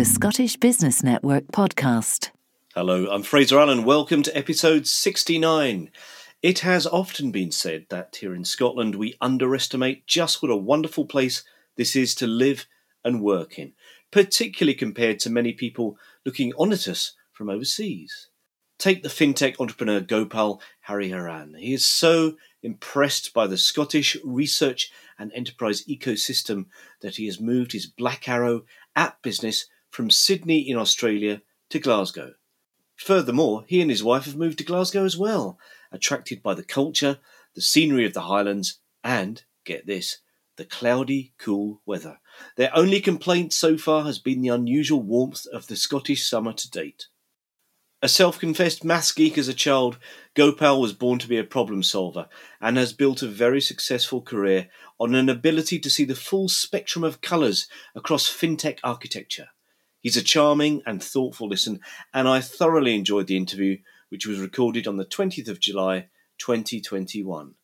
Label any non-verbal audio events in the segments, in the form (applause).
The Scottish Business Network podcast. Hello, I'm Fraser Allen. Welcome to episode 69. It has often been said that here in Scotland we underestimate just what a wonderful place this is to live and work in, particularly compared to many people looking on at us from overseas. Take the fintech entrepreneur Gopal Hariharan. He is so impressed by the Scottish research and enterprise ecosystem that he has moved his Black Arrow app business from Sydney in Australia to Glasgow. Furthermore, he and his wife have moved to Glasgow as well, attracted by the culture, the scenery of the Highlands, and, get this, the cloudy, cool weather. Their only complaint so far has been the unusual warmth of the Scottish summer to date. A self confessed maths geek as a child, Gopal was born to be a problem solver and has built a very successful career on an ability to see the full spectrum of colours across fintech architecture. He's a charming and thoughtful listen, and I thoroughly enjoyed the interview, which was recorded on the 20th of July 2021.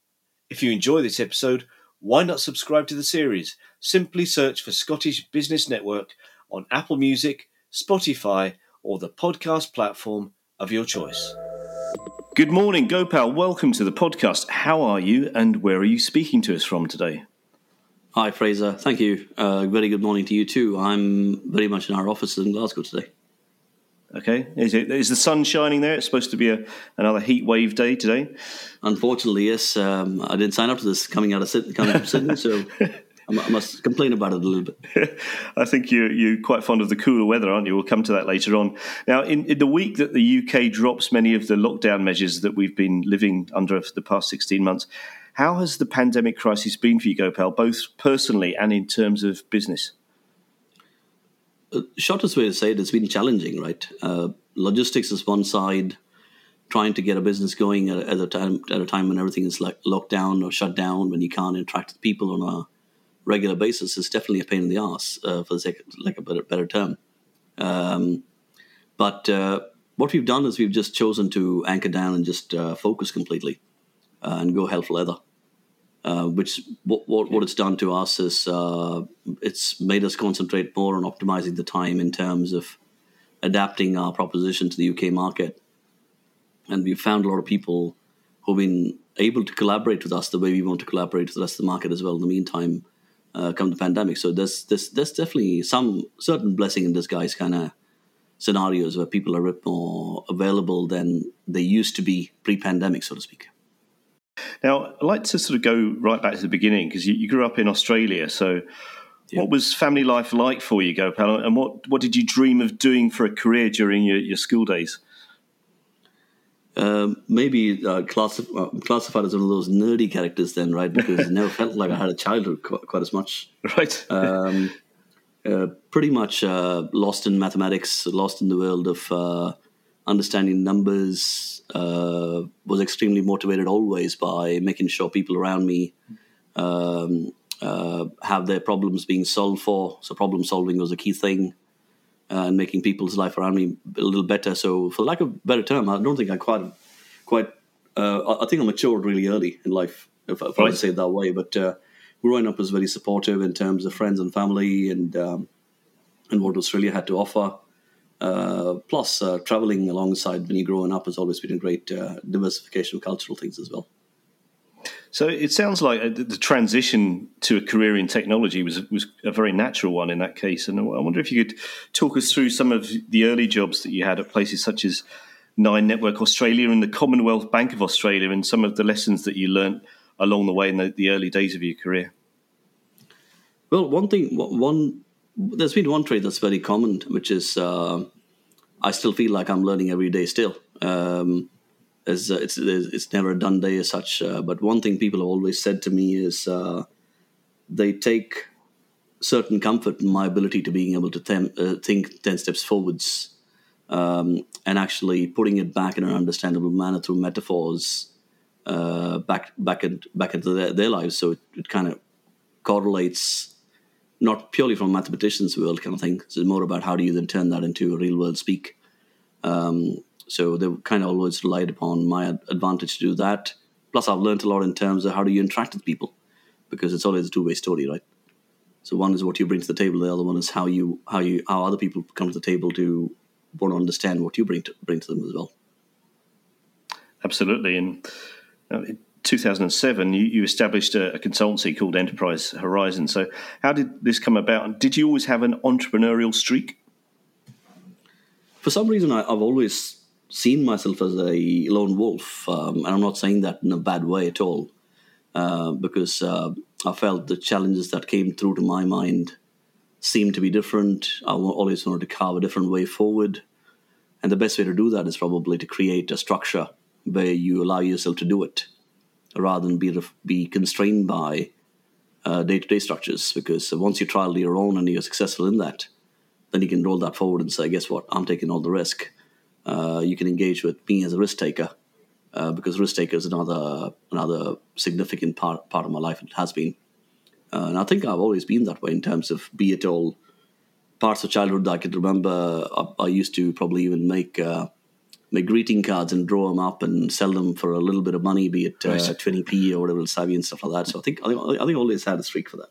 If you enjoy this episode, why not subscribe to the series? Simply search for Scottish Business Network on Apple Music, Spotify, or the podcast platform of your choice. Good morning, Gopal. Welcome to the podcast. How are you and where are you speaking to us from today? Hi, Fraser. Thank you. Uh, very good morning to you too. I'm very much in our offices in Glasgow today. Okay, is it is the sun shining there? It's supposed to be a, another heat wave day today. Unfortunately, yes. Um, I didn't sign up to this coming out of Sydney, coming from Sydney, so (laughs) I must complain about it a little bit. I think you're, you're quite fond of the cooler weather, aren't you? We'll come to that later on. Now, in, in, the week that the UK drops many of the lockdown measures that we've been living under for the past 16 months, how has the pandemic crisis been for you, Gopal, both personally and in terms of business? Uh, shortest way to say it, it's been challenging, right? Uh, logistics is one side, trying to get a business going at, at, a time at a time when everything is like locked down or shut down, when you can't interact with people on a regular basis is definitely a pain in the ass, uh, for the sake of, like a better, better term. Um, but uh, what we've done is we've just chosen to anchor down and just uh, focus completely uh, and go hell for leather. Uh, which what, what, what it's done to us is uh, it's made us concentrate more on optimizing the time in terms of adapting our proposition to the UK market. And we've found a lot of people who've been able to collaborate with us the way we want to collaborate with the rest of the market as well. In the meantime, uh, come the pandemic. So there's, there's there's definitely some certain blessing in disguise kind of scenarios where people are a bit more available than they used to be pre-pandemic, so to speak. Now, I'd like to sort of go right back to the beginning because you, you, grew up in Australia. So, yeah. what was family life like for you, Gopal? And what, what did you dream of doing for a career during your, your school days? Um, maybe uh, classif- uh, classified as one of those nerdy characters then, right? Because it never felt like I had a childhood quite, quite as much. (laughs) Right. Um, uh, pretty much uh, lost in mathematics, lost in the world of uh, understanding numbers. Uh, was extremely motivated always by making sure people around me um, have their problems being solved for. So problem solving was a key thing and making people's life around me a little better. So, for lack of a better term, I don't think I quite, quite. Uh, I think I matured really early in life, if, if right. I say it that way. But uh, growing up was very supportive in terms of friends and family, and um, and what Australia had to offer. Uh, plus, uh, traveling alongside when you're growing up has always been a great uh, diversification of cultural things as well. So it sounds like uh, the transition to a career in technology was was a very natural one in that case. And I wonder if you could talk us through some of the early jobs that you had at places such as Nine Network Australia and the Commonwealth Bank of Australia, and some of the lessons that you learnt along the way in the, the early days of your career. Well, one thing, one there's been one trait that's very common, which is uh, I still feel like I'm learning every day. Still, um, uh, it's it's never a done day as such. Uh, but one thing people have always said to me is uh, they take certain comfort in my ability to being able to tem- uh, think ten steps forwards, um, and actually putting it back in an understandable manner through metaphors uh, back back in, back into their, their lives. So it, it kind of correlates. Not purely from mathematician's world kind of thing. So It's more about how do you then turn that into real world speak. Um, so they kind of always relied upon my advantage to do that. Plus, I've learned a lot in terms of how do you interact with people, because it's always a two way story, right? So one is what you bring to the table. The other one is how you how you how other people come to the table to want to understand what you bring to bring to them as well. Absolutely, and uh, in 2007, you, you established a, a, consultancy called Enterprise Horizon. So, how did this come about? And did you always have an entrepreneurial streak? For some reason, I, have always seen myself as a lone wolf, um, and I'm not saying that in a bad way at all, uh, because uh, I felt the challenges that came through to my mind seemed to be different. I always wanted to carve a different way forward. And the best way to do that is probably to create a structure where you allow yourself to do it rather than be, be constrained by day to day structures. Because once you trial your own and you're successful in that, then you can roll that forward and say, guess what? I'm taking all the risk. Uh, you can engage with me as a risk taker uh, because risk taker is another another significant part part of my life. It has been, uh, and I think I've always been that way in terms of be it all parts of childhood that I can remember. I, I used to probably even make uh, make greeting cards and draw them up and sell them for a little bit of money, be it uh, twenty p or whatever, savvy and stuff like that. So I think I think I think had a streak for that.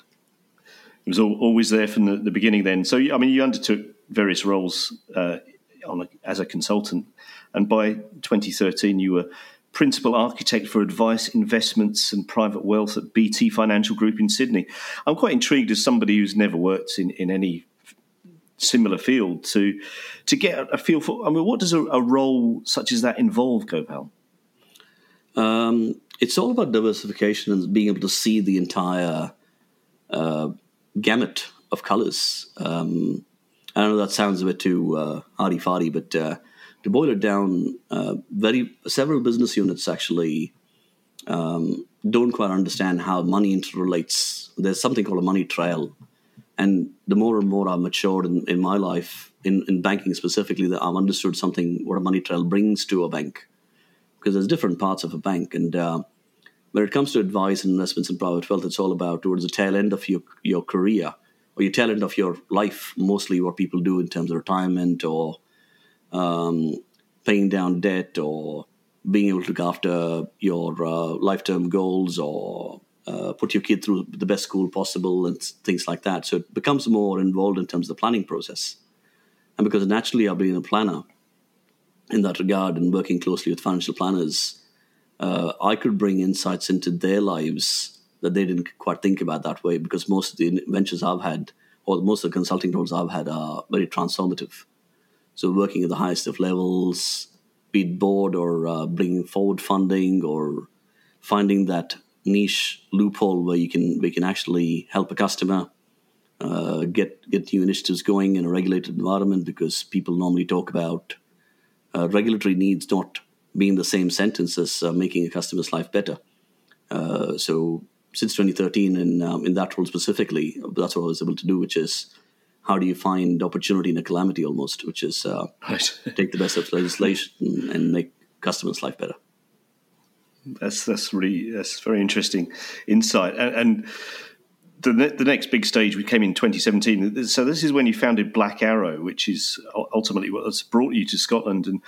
It was always there from the, the beginning. Then, so I mean, you undertook various roles uh, a, as a consultant, and by 2013, you were principal architect for advice, investments, and private wealth at BT Financial Group in Sydney. I'm quite intrigued as somebody who's never worked in, in any similar field to to get a feel for. I mean, what does a, a role such as that involve, Gopal? Um, it's all about diversification and being able to see the entire uh, gamut of colors. Um, I know that sounds a bit too uh, hardy fardy, but uh, to boil it down, uh, very several business units actually um, don't quite understand how money interrelates. There's something called a money trail, and the more and more I've matured in, in my life, in, in banking specifically, that I've understood something what a money trail brings to a bank, because there's different parts of a bank, and uh, when it comes to advice and investments in private wealth, it's all about towards the tail end of your your career or your tail end of your life. Mostly, what people do in terms of retirement or um, paying down debt or being able to look after your uh, lifetime goals or uh, put your kid through the best school possible and things like that. So it becomes more involved in terms of the planning process. And because naturally I've been a planner in that regard and working closely with financial planners, uh, I could bring insights into their lives that they didn't quite think about that way because most of the ventures I've had or most of the consulting roles I've had are very transformative. So working at the highest of levels, be it board or uh, bringing forward funding or finding that niche loophole where you can we can actually help a customer uh, get get new initiatives going in a regulated environment because people normally talk about uh, regulatory needs not being the same sentence as uh, making a customer's life better. Uh, so since 2013, and um, in that role specifically, that's what I was able to do, which is how do you find opportunity in a calamity almost, which is uh, right. (laughs) take the best of legislation and make customers' life better. That's that's really that's very interesting insight. And, and the the next big stage we came in 2017. So this is when you founded Black Arrow, which is ultimately what's brought you to Scotland. And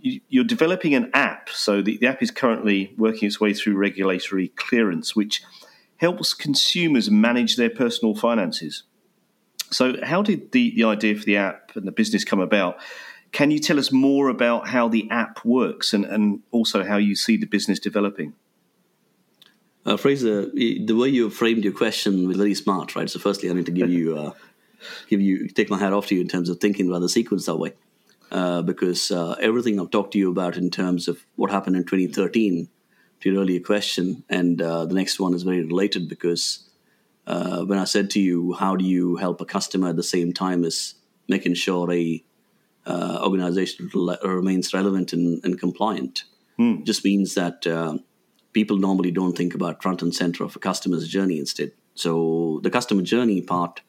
you, you, are developing an app. So the, the app is currently working its way through regulatory clearance, which helps consumers manage their personal finances. So, how did the, the idea for the app and the business come about? Can you tell us more about how the app works and, and also how you see the business developing? Uh, Fraser, the way you framed your question was very smart, right? So, firstly, I need to give (laughs) you, uh, give you, take my hat off to you in terms of thinking about the sequence that way, uh, because uh, everything I've talked to you about in terms of what happened in 2013, to your earlier question, and uh, the next one is very related because uh, when I said to you, how do you help a customer at the same time as making sure a uh, organization remains relevant and, and compliant? Hmm. Just means that uh, people normally don't think about front and center of a customer's journey instead. So the customer journey part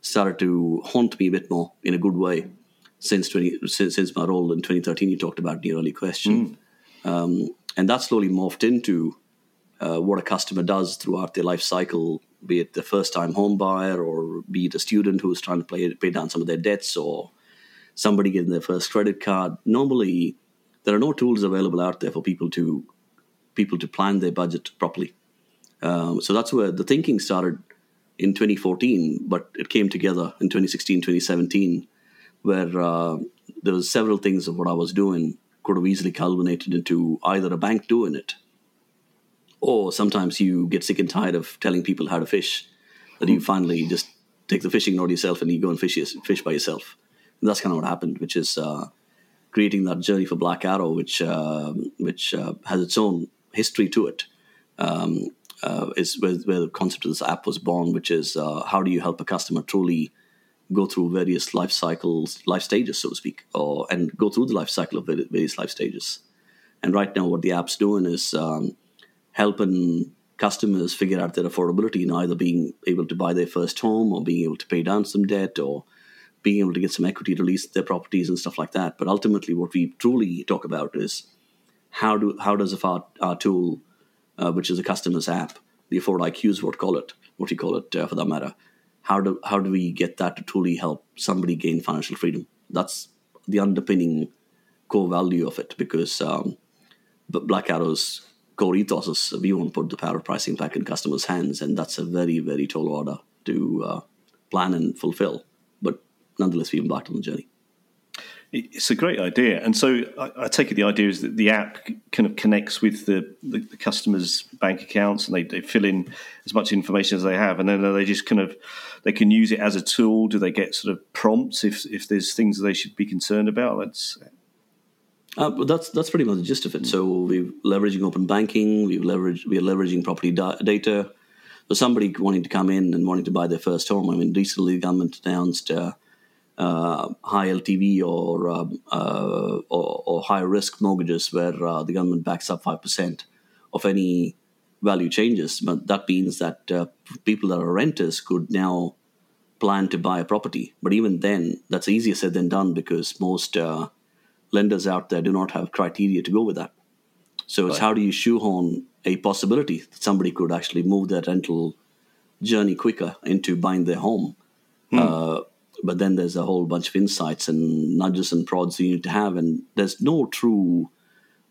started to haunt me a bit more in a good way since 20, since, since my role in 2013. You talked about the early question, hmm. um, and that slowly morphed into uh, what a customer does throughout their life cycle be it the first time home buyer or be it a student who's trying to pay, pay down some of their debts or somebody getting their first credit card. Normally, there are no tools available out there for people to people to plan their budget properly. Um, so that's where the thinking started in 2014, but it came together in 2016, 2017, where uh, there was several things of what I was doing could have easily culminated into either a bank doing it, or sometimes you get sick and tired of telling people how to fish, that you finally just take the fishing rod yourself and you go and fish fish by yourself. That's kind of what happened, which is uh, creating that journey for Black Arrow, which uh, which uh, has its own history to it. Um, uh, is where, where, the concept of this app was born, which is uh, how do you help a customer truly go through various life cycles, life stages, so to speak, or and go through the life cycle of various life stages. And right now, what the app's doing is um, helping customers figure out their affordability in either being able to buy their first home or being able to pay down some debt or being able to get some equity to lease their properties and stuff like that. But ultimately, what we truly talk about is how do how does our, our tool, uh, which is a customer's app, the Afford IQ is what call it, what you call it uh, for that matter. How do how do we get that to truly help somebody gain financial freedom? That's the underpinning core value of it because um, Black Arrow's core ethos is we want to put the power of pricing back in customers' hands, and that's a very very tall order to uh, plan and fulfill nonetheless we embarked on the journey. It's a great idea, and so I, I, take it the idea is that the app kind of connects with the, the, the customers' bank accounts, and they, they fill in as much information as they have, and then they just kind of they can use it as a tool. Do they get sort of prompts if if there's things they should be concerned about? That's uh, that's that's pretty much the gist of it. So we're leveraging open banking. We've leveraged we are leveraging property da- data. For somebody wanting to come in and wanting to buy their first home, I mean, recently the government announced. Uh, uh, high LTV or, um, uh, or, or high risk mortgages where uh, the government backs up five percent of any value changes. But that means that uh, people that are renters could now plan to buy a property. But even then, that's easier said than done because most uh, lenders out there do not have criteria to go with that. So it's right. how do you shoehorn a possibility that somebody could actually move their rental journey quicker into buying their home. Hmm. But then there's a whole bunch of insights and nudges and prods you need to have and there's no true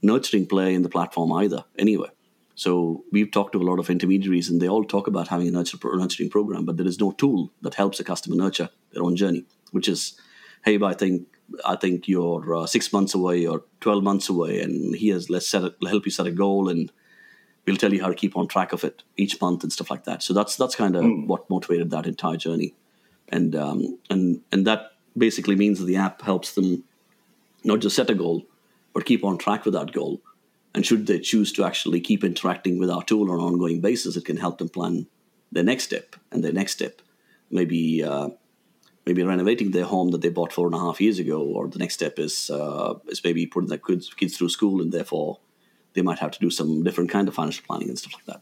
nurturing play in the platform either anyway so we've talked to a lot of intermediaries and they all talk about having a nurture, nurturing program but there is no tool that helps a customer nurture their own journey which is hey i think i think you're uh, six months away or 12 months away and here's let's set a, help you set a goal and we'll tell you how to keep on track of it each month and stuff like that. So that's that's kind of mm. what motivated that entire journey and um, and and that basically means that the app helps them not just set a goal, but keep on track with that goal. And should they choose to actually keep interacting with our tool on an ongoing basis, it can help them plan their next step and their next step. Maybe uh, maybe renovating their home that they bought four and a half years ago, or the next step is uh, is maybe putting their kids, kids through school, and therefore they might have to do some different kind of financial planning and stuff like that.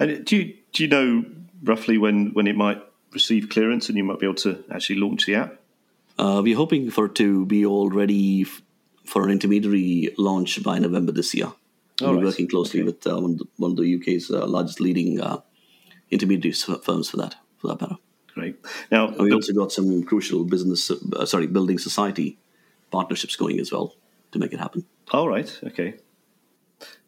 And do you do you know roughly when when it might receive clearance and you might be able to actually launch the app? Uh, we're hoping for it to be all ready f- for an intermediary launch by November this year. we're right. working closely okay. with uh, one, of the, one, of the, UK's uh, largest leading uh, intermediary firms for that, for that matter. Great. Now we also got some crucial business, uh, sorry, building society partnerships going as well to make it happen. All right. Okay.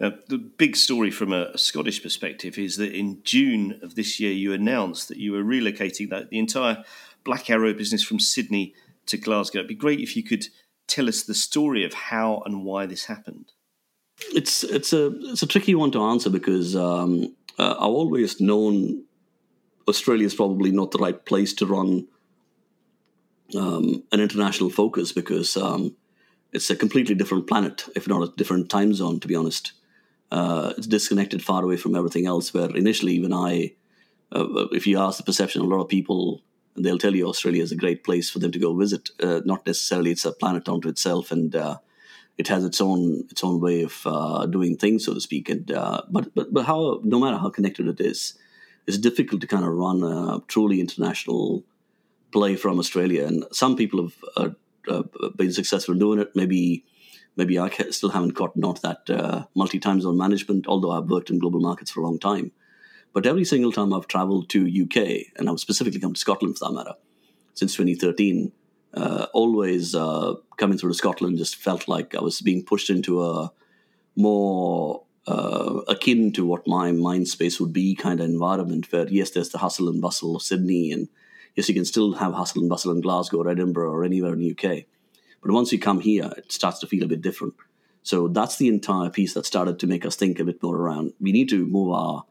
Now, the big story from a, a, Scottish perspective is that in June of this year, you announced that you were relocating that, the entire Black Arrow business from Sydney to Glasgow. It'd be great if you could tell us the story of how and why this happened. It's it's a it's a tricky one to answer because um, uh, I've always known Australia is probably not the right place to run um, an international focus because um, it's a completely different planet, if not a different time zone, to be honest. Uh, it's disconnected far away from everything else. Where initially, even I, uh, if you ask the perception, of a lot of people, they'll tell you Australia is a great place for them to go visit. Uh, not necessarily it's a planet unto itself, and uh, it has its own its own way of uh, doing things, so to speak. And uh, but but but how no matter how connected it is, it's difficult to kind of run a truly international play from Australia. And some people have uh, been successful doing it. Maybe maybe I still haven't gotten out that uh, multi time zone management, although I've worked in global markets for a long time. But every single time I've traveled to UK, and I've specifically come to Scotland for that matter, since 2013, uh, always uh, coming through to Scotland just felt like I was being pushed into a more uh, akin to what my mind space would be kind of environment where yes there's the hustle and bustle of sydney and yes you can still have hustle and bustle in glasgow or edinburgh or anywhere in the uk but once you come here it starts to feel a bit different. So that's the entire piece that started to make us think a bit more around we need to move our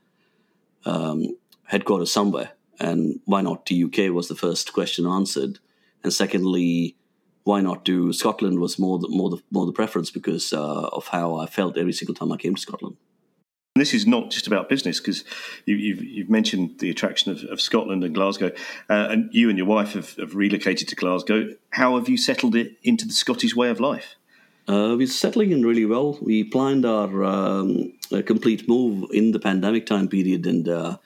um, headquarters somewhere. And why not to uk was the first question answered. And secondly why not do Scotland was more the, more the, more the preference because uh, of how I felt every single time I came to Scotland. This is not just about business because you, have you've mentioned the attraction of, of Scotland and Glasgow, uh, and you and your wife have, have, relocated to Glasgow. How have you settled it into the Scottish way of life? Uh, we're settling in really well. We planned our um, complete move in the pandemic time period, and uh,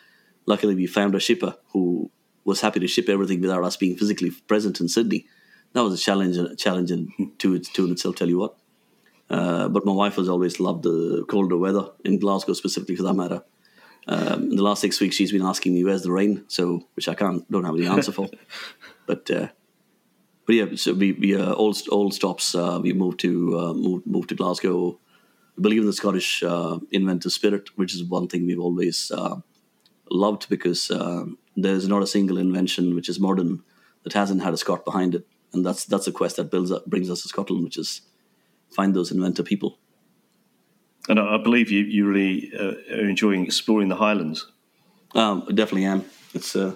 luckily we found a shipper who was happy to ship everything without us being physically present in Sydney that was a challenge, a challenge in, to, its, to itself, tell you what. Uh, but my wife has always loved the colder weather in Glasgow, specifically for that matter. Um, in the last six weeks, she's been asking me, "Where's the rain?" So, which I can't, don't have any answer for. (laughs) but, uh, but yeah, so we, we uh, all all stops. Uh, we moved to uh, moved moved to Glasgow. We believe in the Scottish uh, inventor spirit, which is one thing we've always uh, loved because there's not a single invention which is modern that hasn't had a Scot behind it and that's that's a quest that builds up, brings us to Scotland, which is find those inventor people. And I believe you you really uh, are enjoying exploring the Highlands. Um, I definitely am. It's uh,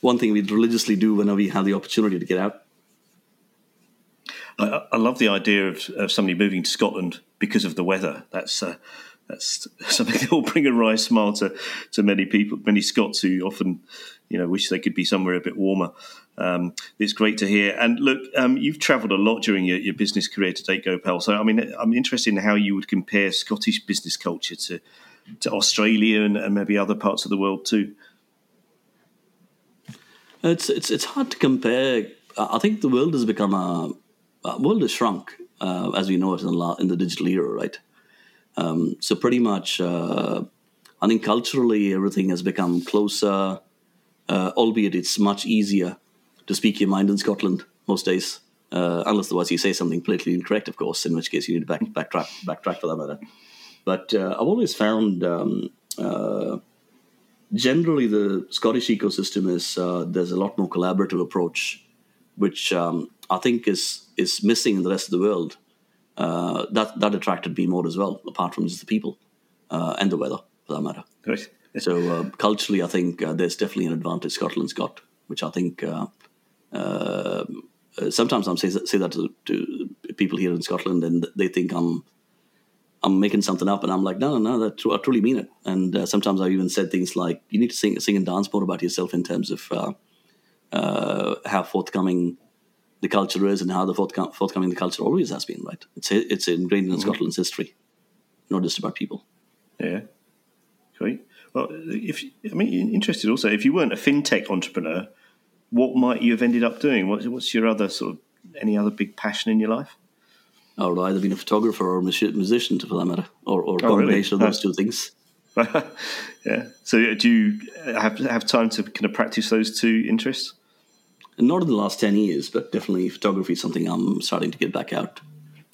one thing we'd religiously do whenever we have the opportunity to get out. I, I love the idea of, of, somebody moving to Scotland because of the weather. That's uh, that's (laughs) something that will bring a wry smile to, to many people, many Scots who often, you know, wish they could be somewhere a bit warmer. Um, it's great to hear. And look, um, you've travelled a lot during your, your, business career to date, Gopal. So, I mean, I'm interested in how you would compare Scottish business culture to to Australia and, and maybe other parts of the world too. It's it's it's hard to compare. I think the world has become a, a world has shrunk uh, as we know it in the, in the digital era, right? Um, so pretty much, uh, I think culturally everything has become closer, uh, albeit it's much easier to speak your mind in Scotland most days, uh, unless otherwise you say something politically incorrect, of course, in which case you need to back, backtrack, backtrack for that matter. But uh, I've always found um, uh, generally the Scottish ecosystem is uh, there's a lot more collaborative approach, which um, I think is is missing in the rest of the world uh, that that attracted me more as well, apart from just the people uh, and the weather, for that matter. Right. So uh, culturally, I think uh, there's definitely an advantage Scotland's got, which I think uh, uh, sometimes I'm say, say that to, to, people here in Scotland, and they think I'm I'm making something up, and I'm like, no, no, no, that, I truly mean it. And sometimes I've even said things like, you need to sing, sing and dance more about yourself in terms of how forthcoming the culture is and how the forthcom- forthcoming the culture always has been. Right, it's it's ingrained in mm-hmm. Scotland's history, not just about people. Yeah, great. Well, if I mean, interested also, if you weren't a fintech entrepreneur, what might you have ended up doing? What's, what's your other sort of any other big passion in your life? I would either been a photographer or a musician, for that matter, or, or a oh, combination really? of those two things. (laughs) yeah. So, do you have have time to kind of practice those two interests? Not in the last 10 years, but definitely photography is something I'm starting to get back out.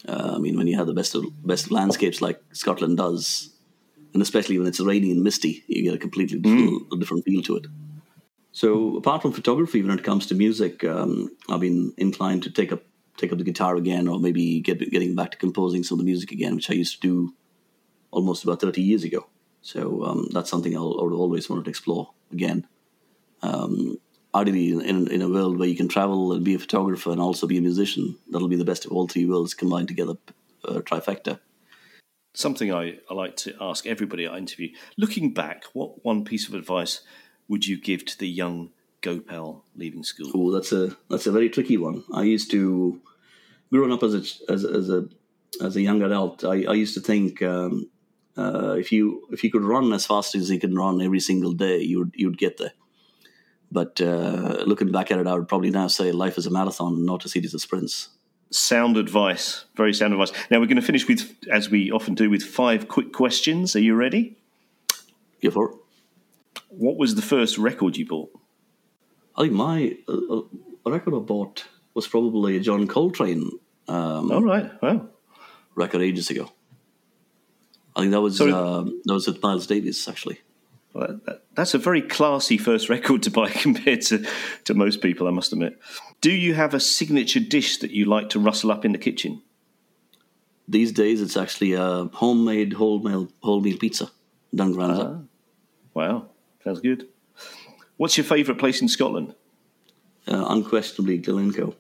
Uh, I mean, when you have the best of, best of landscapes like Scotland does, and especially when it's rainy and misty, you get a completely mm. different feel to it. So, apart from photography, when it comes to music, um, I've been inclined to take up take up the guitar again, or maybe get getting back to composing some of the music again, which I used to do almost about thirty years ago. So um, that's something I'll, I would always want to explore again. Um, ideally in, in, in, a world where you can travel and be a photographer and also be a musician, that'll be the best of all three worlds combined together, uh, trifecta. Something I, I like to ask everybody I interview. Looking back, what one piece of advice would you give to the young Gopal leaving school? Oh, that's a that's a very tricky one. I used to, growing up as a as, as a as a young adult, I, I used to think um, uh, if you if you could run as fast as you can run every single day, you would you'd get there. But uh, looking back at it, I would probably now say life is a marathon, not a series of sprints. Sound advice, very sound advice. Now we're going to finish with, as we often do, with five quick questions. Are you ready? Go for it. What was the first record you bought? I think my uh, uh record I bought was probably a John Coltrane. Um, All right, wow. Record ages ago. I think that was uh, that was with Miles Davis actually. Well, that- that- that's a very classy first record to buy (laughs) compared to, to most people, I must admit. Do you have a signature dish that you like to rustle up in the kitchen? These days, it's actually a homemade whole meal whole meal pizza done ground up. Wow, sounds good. What's your favourite place in Scotland? Uh, unquestionably, Glencoe.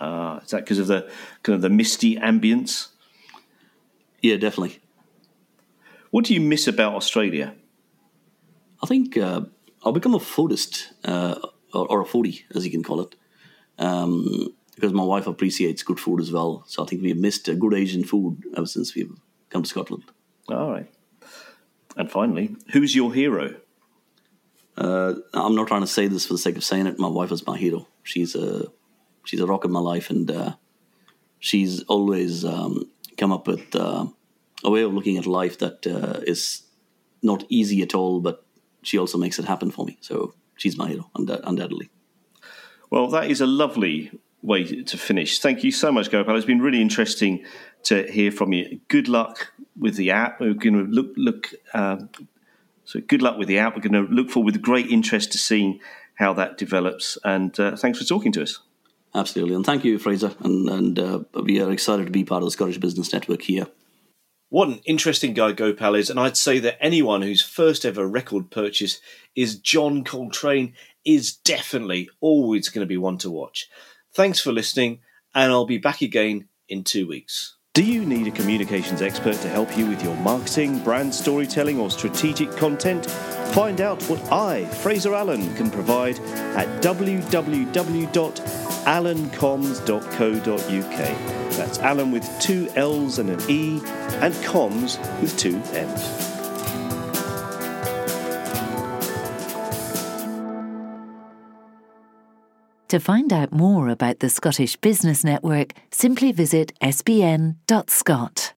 Ah, is that because of the kind of the misty ambience? Yeah, definitely. What do you miss about Australia? I think uh, I'll become a foodist uh, or, or a foodie, as you can call it, um, because my wife appreciates good food as well. So I think we've missed uh, good Asian food ever since we've come to Scotland. All right. And finally, who's your hero? Uh, I'm not trying to say this for the sake of saying it. My wife is my hero. She's a she's a rock in my life, and uh, she's always um, come up with uh, a way of looking at life that uh, is not easy at all, but she also makes it happen for me. So she's my hero, und- undoubtedly. Well, that is a lovely way to finish. Thank you so much, Gopal. It's been really interesting to hear from you. Good luck with the app. We're going to look look. Um, so good luck with the app. We're going to look forward with great interest to seeing how that develops. And uh, thanks for talking to us. Absolutely, and thank you, Fraser. And, and uh, we are excited to be part of the Scottish Business Network here. What an interesting guy Gopal is, and I'd say that anyone whose first ever record purchase is John Coltrane is definitely always going to be one to watch. Thanks for listening, and I'll be back again in two weeks. Do you need a communications expert to help you with your marketing, brand storytelling, or strategic content? Find out what I, Fraser Allen, can provide at www.allencomms.co.uk. That's Allen with two L's and an E, and comms with two M's. To find out more about the Scottish Business Network, simply visit sbn.scot.